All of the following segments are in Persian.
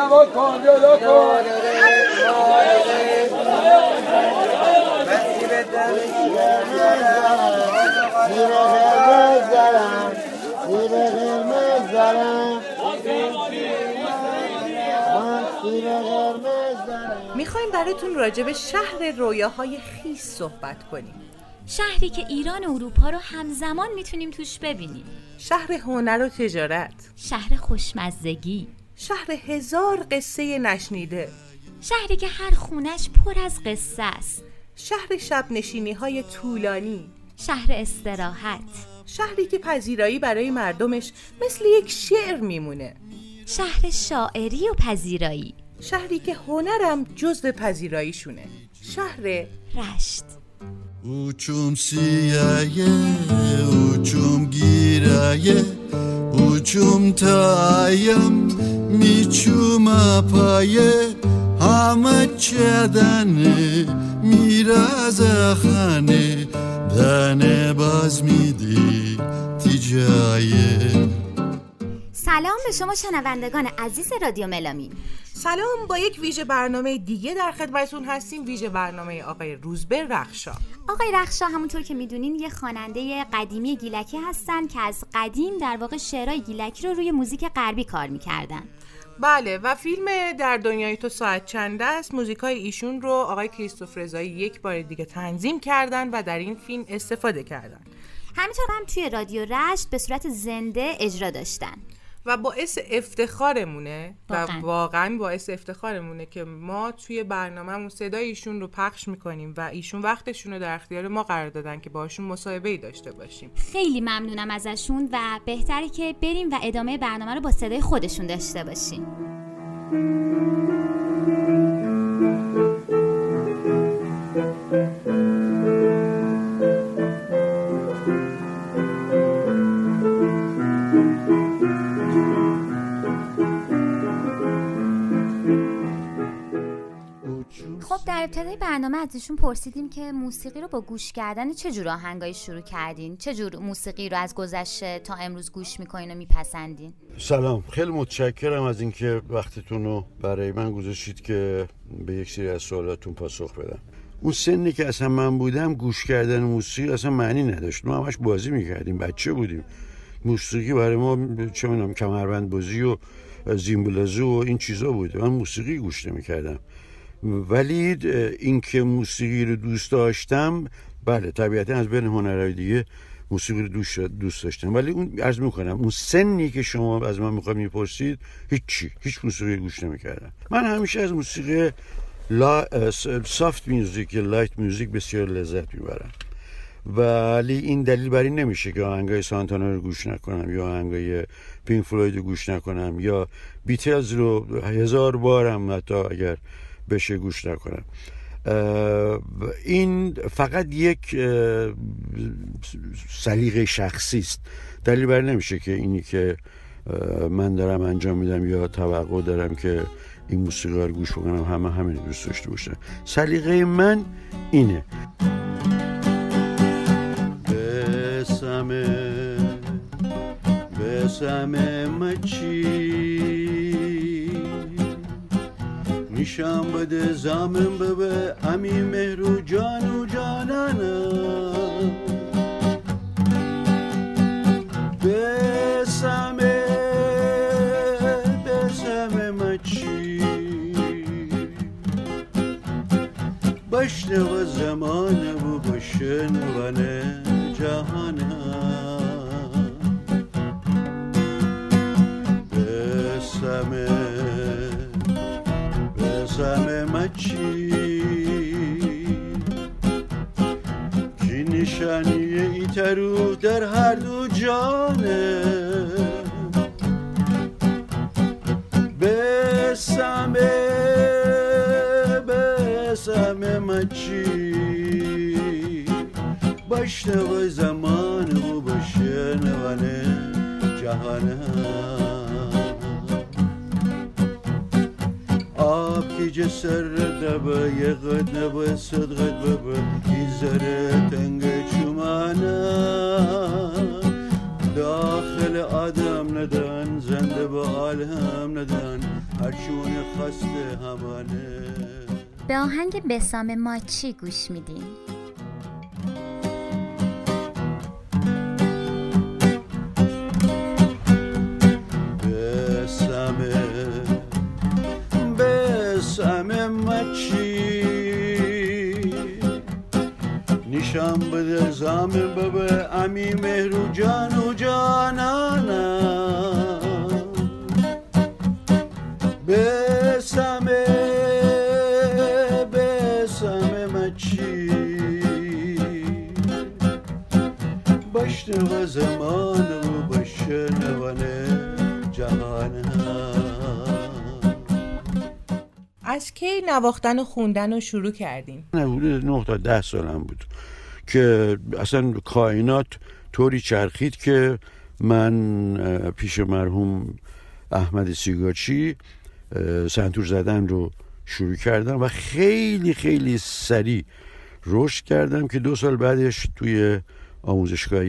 سوار کن جلو کن. می‌خوایم براتون راجع به شهر رویاهای خیس صحبت کنیم. شهری که ایران و اروپا رو همزمان می‌تونیم توش ببینیم. شهر هنر و تجارت. شهر خوشمزگی. شهر هزار قصه نشنیده. شهری که هر خونش پر از قصه است. شهر شب نشینی های طولانی. شهر استراحت. شهری که پذیرایی برای مردمش مثل یک شعر میمونه. شهر شاعری و پذیرایی. شهری که هنرم جزء پذیراییشونه. شهر رشت. Uçum siyaye, uçum giraye, uçum tayam, miçum apaye, همه چدنه میراز خانه. دنه باز میدی تیجایه سلام به شما شنوندگان عزیز رادیو ملامین سلام با یک ویژه برنامه دیگه در خدمتتون هستیم ویژه برنامه آقای روزبه رخشا. آقای رخشا همونطور که می‌دونین یه خواننده قدیمی گیلکی هستن که از قدیم در واقع شعرهای گیلکی رو روی موزیک غربی کار می‌کردن. بله و فیلم در دنیای تو ساعت چند است؟ موزیک های ایشون رو آقای کریستوف رضایی یک بار دیگه تنظیم کردن و در این فیلم استفاده کردن. همینطور هم توی رادیو رشت به صورت زنده اجرا داشتن. و باعث افتخارمونه واقعاً. و واقعا باعث افتخارمونه که ما توی برنامهمون صدای ایشون رو پخش می‌کنیم و ایشون وقتشون رو در اختیار ما قرار دادن که باشون مصاحبه ای داشته باشیم خیلی ممنونم ازشون و بهتره که بریم و ادامه برنامه رو با صدای خودشون داشته باشیم در ابتدای برنامه ازشون پرسیدیم که موسیقی رو با گوش کردن چه جور آهنگایی شروع کردین؟ چه جور موسیقی رو از گذشته تا امروز گوش می‌کنین و میپسندین؟ سلام. خیلی متشکرم از اینکه وقتتون رو برای من گذاشتید که به یک سری از سوالاتون پاسخ بدم. اون سنی که اصلا من بودم گوش کردن موسیقی اصلا معنی نداشت. ما همش بازی می‌کردیم بچه بودیم. موسیقی برای ما چه می‌دونم کمربند بازی و زیمبلزو و این چیزا بود. من موسیقی گوش نمی‌کردم. ولی اینکه موسیقی رو دوست داشتم بله طبیعتا از بین هنرهای دیگه موسیقی رو دوست, داشتم. ولی اون عرض می‌کنم اون سنی که شما از من می‌خواد می‌پرسید هیچی هیچ موسیقی گوش نمی‌کردم. من همیشه از موسیقی لا soft music یا light music بسیار لذت می‌برم. ولی این دلیل بر این نمیشه که آهنگای سانتانا رو گوش نکنم یا آهنگای پینک فلوید رو گوش نکنم یا بیتلز رو هزار بارم حتی اگر بشه گوش نکنم. این فقط یک سلیقه شخصی است. دلیل بر نمیشه که اینی که من دارم انجام میدم یا توقع دارم که این موسیقی رو گوش بکنم همه همین دوست داشته باشن. سلیقه من اینه. بسمه بسمه مچی نشان بده زامن ببه امی مهرو جان و جانانم بسمه بسمه مچی بشنو زمان و بشنون جهانم نشانی ایترو در هر دو جانه. بسمه بسمه مچی. بشنو زمان و بشنونه جهانم آب کی جسر دبه یقد نبه صدقت ببه کی زره تنگ داخل آدم ندن زنده به عالم ندن هر چون خسته همانه به آهنگ بسام ما چی گوش میدین؟ کی نواختن و خوندن رو شروع کردین؟ حدود 9 تا 10 سالم بود که اصلا کائنات طوری چرخید که من پیش مرحوم احمد سیگاچی سنتور زدن رو شروع کردم و خیلی خیلی سریع رشد کردم که دو سال بعدش توی آموزشگاه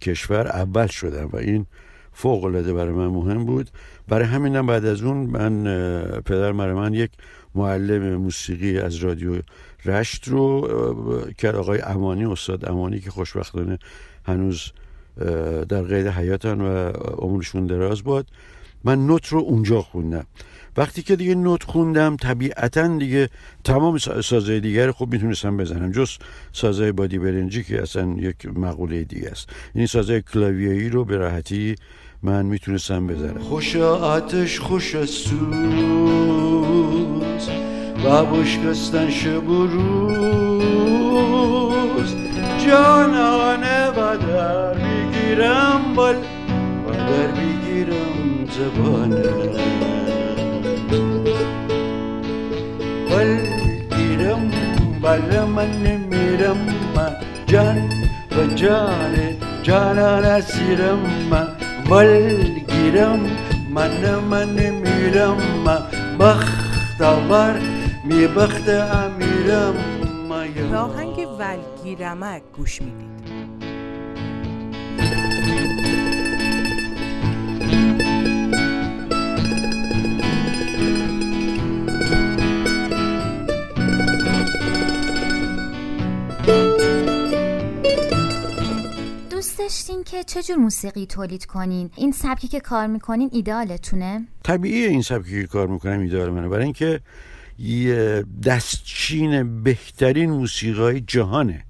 کشور اول شدم و این فوق العاده برای من مهم بود. برای همینم بعد از اون من پدر برای من یک معلم موسیقی از رادیو رشت رو کرد. آقای امانی استاد امانی که خوشبختانه هنوز در قید حیاتن و عمرشون دراز باد. من نوت رو اونجا خوندم. وقتی که دیگه نوت خوندم طبیعتا دیگه تمام سا- سازهای دیگر خوب می‌تونستم بزنم. جز سازهای بادی برنجی که اصلا یک مقوله دیگه است. این سازهای کلاویه‌ای رو به راحتی من می‌تونستم بزنم خوش آتش خوش سوز. و بشکستن شب و روز. جانانه و در بگیرم بل و در بگیرم زبانه بل گیرم بل من نمیرم. جان و جان جانان اسیرم من گیرم من من نمیرم من بخت آور می بخت امیرم آهنگ ولگیرمک گوش می‌دید دوست داشتین که چجور موسیقی تولید کنین؟ این سبکی که کار می‌کنین ایدئالتونه؟ طبیعی این سبکی که کار می‌کنم ایدار منه برای اینکه یه دستچین بهترین موسیقای جهانه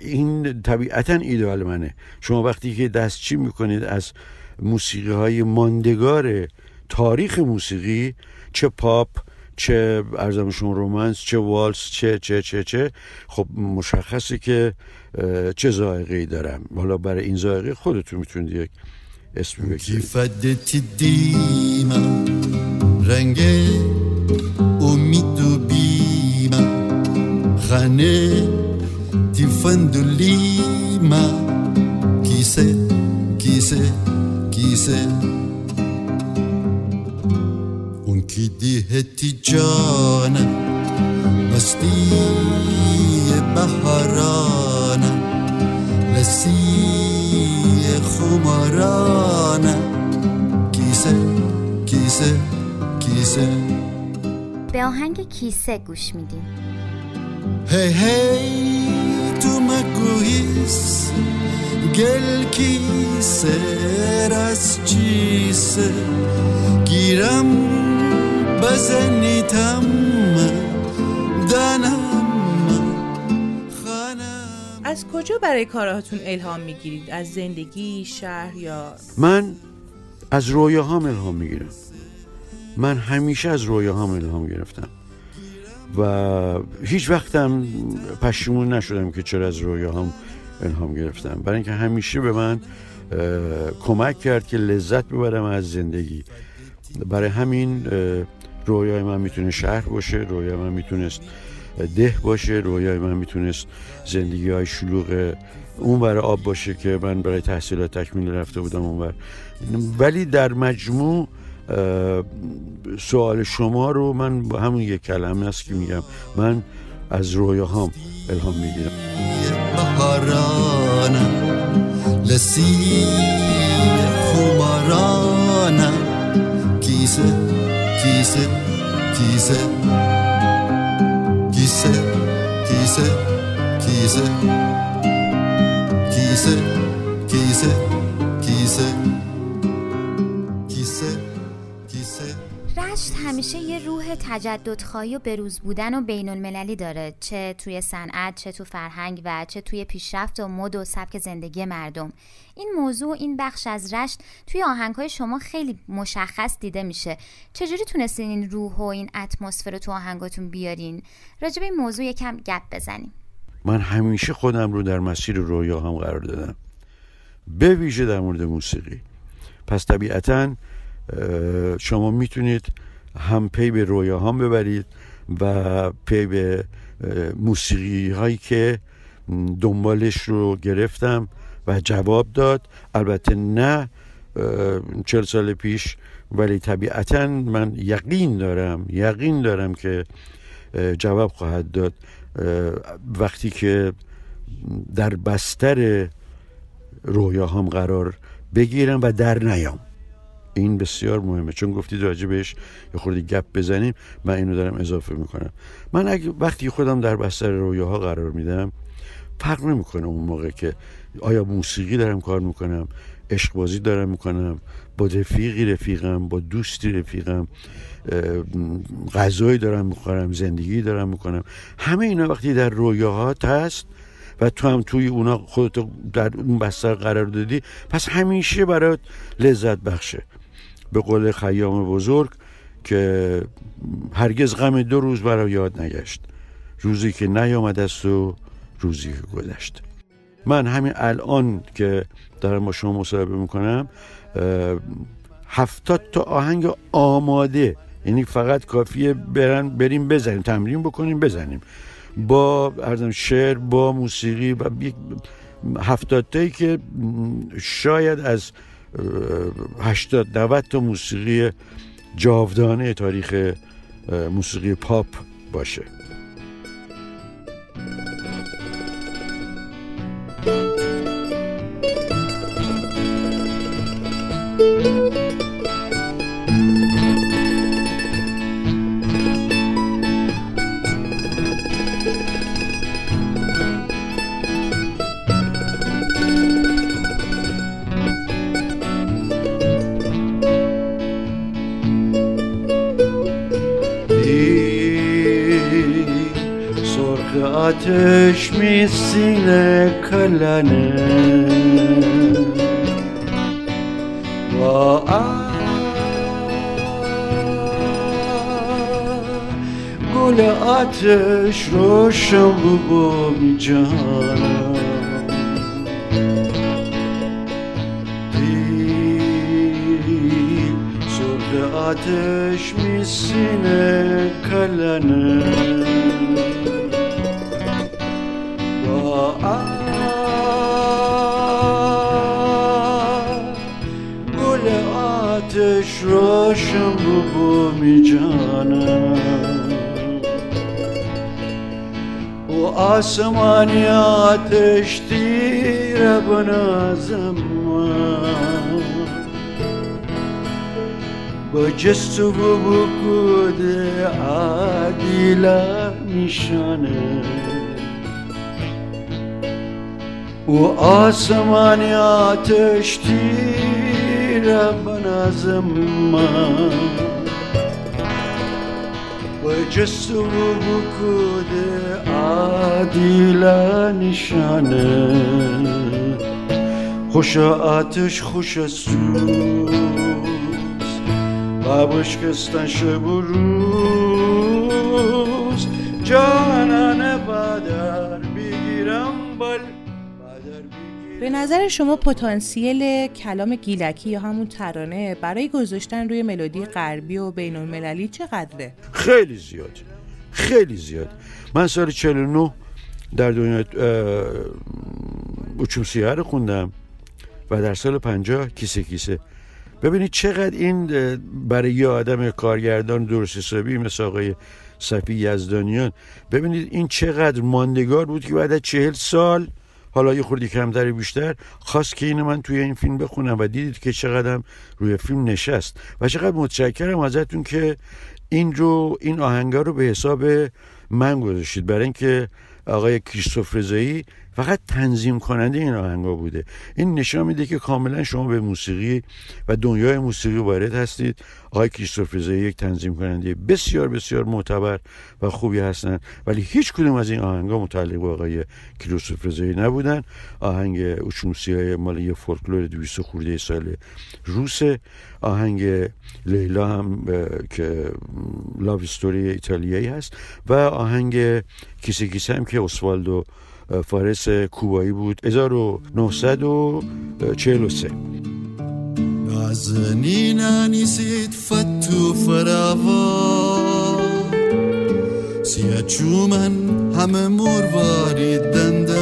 این طبیعتا ایدئال منه شما وقتی که دستچین می‌کنید از موسیقی های ماندگار تاریخ موسیقی چه پاپ چه ارزمشون رومنس چه والس چه چه چه چه. خب مشخصه که چه ذائقه ای دارم. حالا برای این ذائقه خودتون می‌تونید یک اسمی بگیرید. کیفدت دیما رنگ امید و بیما. خانه تیفند و لیما. کیسه کیسه کیسه. کی دیهتی جانم مستی بهارانم لسی خمارانم کیسه کیسه کیسه. به آهنگ کیسه گوش میدین هی هی تو مگویس گل کیسه از چیسه. گیرم بزنیتم دنم خانم از کجا برای کارهاتون الهام می‌گیرید؟ از زندگی، شهر یا من از رویاهام الهام می‌گیرم. من همیشه از رویاهام الهام گرفتم. و هیچ وقتم پشیمون نشدم که چرا از رویاهام الهام گرفتم. برای اینکه همیشه به من کمک کرد که لذت ببرم از زندگی. برای همین رویای من می‌تونه شهر باشه رویای من می‌تونست ده باشه رویای من می‌تونست زندگی های شلوغ اون برای آب باشه که من برای تحصیلات تکمیل رفته بودم اونور ولی در مجموع سوال شما رو من با همون یک کلمه است که میگم. من از رویاهام الهام می‌گیرم. لسی خمارانم کیسه Giyse, giyse. Giyse, giyse Giyse. Giyse, giyse, giyse. همیشه یه روح تجددخواهی و بروز بودن و بین المللی داره. چه توی صنعت چه تو فرهنگ و چه توی پیشرفت و مد و سبک زندگی مردم. این موضوع این بخش از رشت توی آهنگهای شما خیلی مشخص دیده میشه. چجوری تونستین این روح و این اتمسفر رو تو آهنگاتون بیارین؟ راجع به این موضوع یکم گپ بزنیم. من همیشه خودم رو در مسیر رویا هم قرار دادم. به ویژه در مورد موسیقی. پس طبیعتا شما می‌تونید هم پی به رویا هم ببرید و پی به موسیقی هایی که دنبالش رو گرفتم و جواب داد. البته نه چل سال پیش ولی طبیعتا من یقین دارم یقین دارم که جواب خواهد داد. وقتی که در بستر رویاهام قرار بگیرم و در نیام. این بسیار مهمه. چون گفتید راجع بهش یه خورده گپ بزنیم من اینو دارم اضافه می‌کنم. من اگه وقتی خودم در بستر رویاها قرار میدم فرق نمی‌کنه اون موقع که آیا موسیقی دارم کار می‌کنم عشق بازی دارم می‌کنم با رفیقی رفیقم با دوستی رفیقم غذایی دارم می‌خورم زندگی دارم می‌کنم. همه اینا وقتی در رویاهات هست و تو هم توی اونا خودتو در اون بستر قرار دادی پس همیشه برات لذت بخشه. به قول خیام بزرگ که هرگز غم دو روز برای یاد نگشت. روزی که نیامد است و روزی که گذشت. من همین الان که دارم با شما مصاحبه می‌کنم هفتاد تا آهنگ آماده یعنی فقط کافیه برن بریم بزنیم تمرین بکنیم بزنیم. با شعر با موسیقی و یک هفتاد تایی که شاید از هشتاد 90 تا موسیقی جاودانه تاریخ موسیقی پاپ باشه. ateş misline kalane Va Gül ateş roşan bu bom cana ateş misine kalane گل آتش روشن ببو می و آسمانی آتش تیره بنازم با جست و بکود عادیلا نشانه Bu asman ateşti Rabbana zaman وجسم بكود عادل نشانه خوش آتش خوش سوز لبش کستن شب و روز جانان بدن به نظر شما پتانسیل کلام گیلکی یا همون ترانه برای گذاشتن روی ملودی غربی و بین المللی چقدره؟ خیلی زیاد. خیلی زیاد. من سال 49 در دنیا اوچوم سیاه رو خوندم و در سال 50 کیسه کیسه. ببینید چقدر این برای یه آدم کارگردان درست حسابی مثل آقای صفی یزدانیان. ببینید این چقدر ماندگار بود که بعد از چهل سال حالا یه خوردی کمتر بیشتر خواست که اینو من توی این فیلم بخونم و دیدید که چقدر روی فیلم نشست. و چقدر متشکرم ازتون که این رو این آهنگا رو به حساب من گذاشتید. برای اینکه آقای کریستوف رضایی فقط تنظیم کننده این آهنگا بوده. این نشان میده که کاملا شما به موسیقی و دنیای موسیقی وارد هستید. آقای کریستوف رضایی یک تنظیم کننده بسیار بسیار معتبر و خوبی هستند. ولی هیچ کدوم از این آهنگا متعلق به آقای کریستوف رضایی نبودن. آهنگ اوچموسی های مال یه فولکلور 200 خورده سال روسه. آهنگ لیلا هم که لاو استوری ایتالیایی هست. و آهنگ کیسه کیسه هم که اسوالدو فارس کوبایی بود. 1943 نازنین نیسید فتو فراوا. سیا چومن همه مرواری دندان.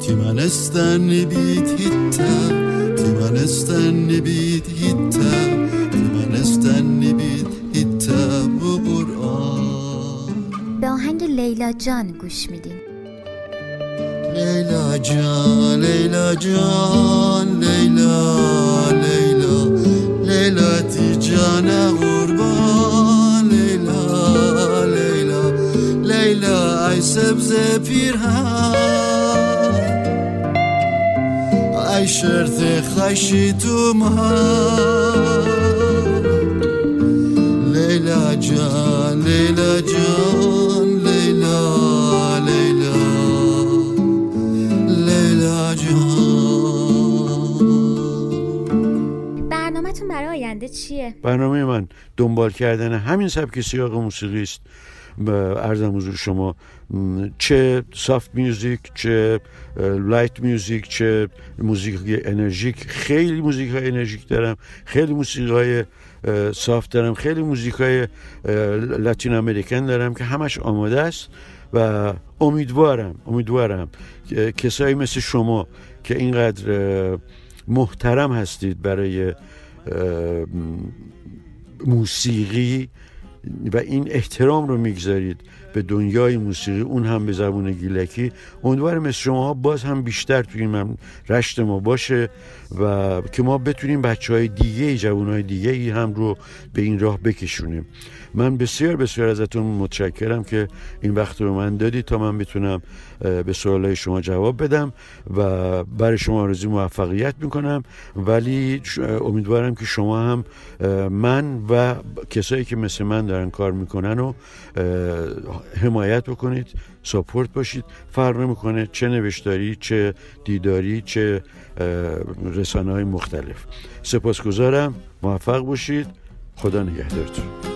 تیمنستن نبید هیتا تیمنستن نبید هیتا. لیلا جان گوش میدیم لیلا جان لیلا جان لیلا لیلا لیلا تی جان قربان لیلا لیلا لیلا ای سبز پیرهن ای شرط خشی تو لیلا دنبال کردن همین سبک سیاق موسیقی است عرضم حضور شما چه soft music چه light music چه موزیک انرژیک. خیلی موزیک های انرژیک دارم خیلی موسیقی های soft دارم خیلی موزیک های Latin American دارم که همش آماده است و امیدوارم امیدوارم کسایی مثل شما که اینقدر محترم هستید برای موسیقی و این احترام رو می‌گذارید به دنیای موسیقی اون هم به زبون گیلکی. امیدوارم مثل شما باز هم بیشتر توی مم- رشت ما باشه و که ما بتونیم بچه های دیگه جوان های دیگه هم رو به این راه بکشونیم. من بسیار بسیار ازتون متشکرم که این وقت رو من دادید تا من بتونم به سوالای شما جواب بدم و برای شما آرزوی موفقیت می‌کنم. ولی امیدوارم که شما هم من و کسایی که مثل من دارن کار می‌کنن و حمایت بکنید ساپورت باشید. فرق نمی‌کنه چه نوشتاری چه دیداری چه رسانه های مختلف. سپاسگزارم. موفق باشید. خدا نگهدارتون.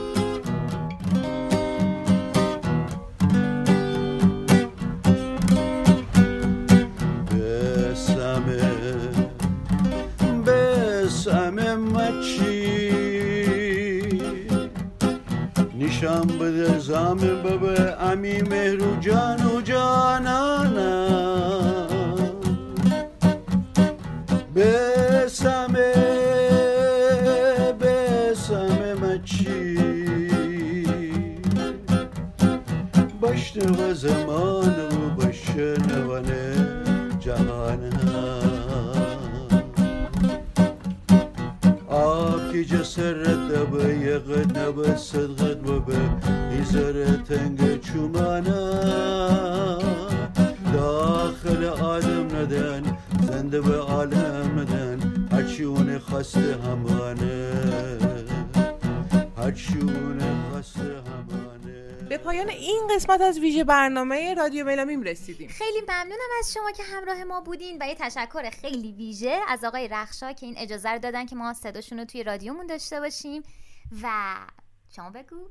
باش و زمان و باش نوانه جهان آب کی جسرت به یقت نبه صدقت و به ایزر تنگ چومانا داخل آدم ندن زنده به عالم ندن هرچی اون خسته همانه هرچی اون خسته همانه به پایان این قسمت از ویژه برنامه رادیو ملامیم رسیدیم. خیلی ممنونم از شما که همراه ما بودین و یه تشکر خیلی ویژه از آقای رخشا که این اجازه رو دادن که ما صداشون رو توی رادیومون داشته باشیم. و شما بگو.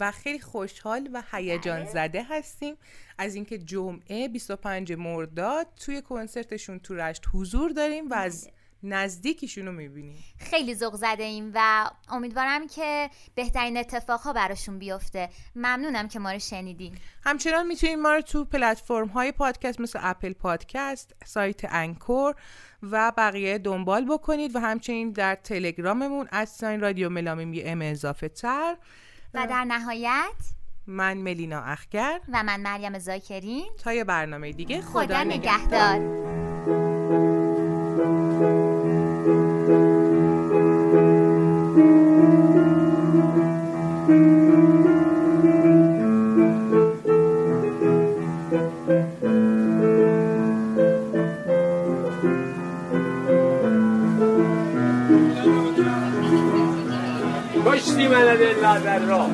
و خیلی خوشحال و هیجان زده هستیم از اینکه جمعه 25 مرداد توی کنسرتشون تو رشت حضور داریم و از نزدیکیشون رو می‌بینیم خیلی ذوق زده ایم و امیدوارم که بهترین اتفاقها براشون بیفته. ممنونم که ما رو شنیدین. همچنان می‌تونید ما رو تو پلتفرم های پادکست مثل اپل پادکست سایت انکور و بقیه دنبال بکنید و همچنین در تلگراممون از ساین رادیو ملامیم یه ام اضافه تر. و در نهایت من ملینا اخگر. و من مریم زاکرین. تا یه برنامه دیگه خدا, خدا نگهدار. من دل در را.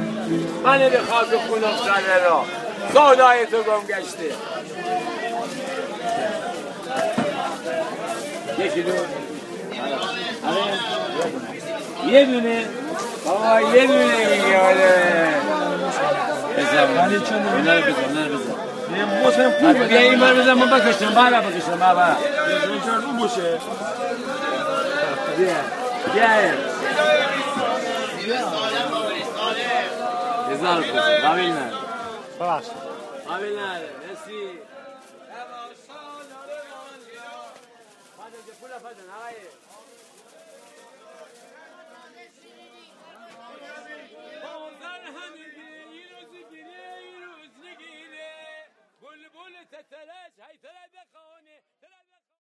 من به خاک خون افتاده را. سودای تو گم گشته. یکی دو. یه دونه. بابا یه دونه میگه آره. بزن اینا رو بزن اینا رو بزن بیا این بار بزن من بابا بیا بیا Izalku, pravilno. Pravilno. Pravilno, jesi. Evo, šao na revanđio. Pađe, gdje pula pađe, naraje. تتلاشى هي ثلاثة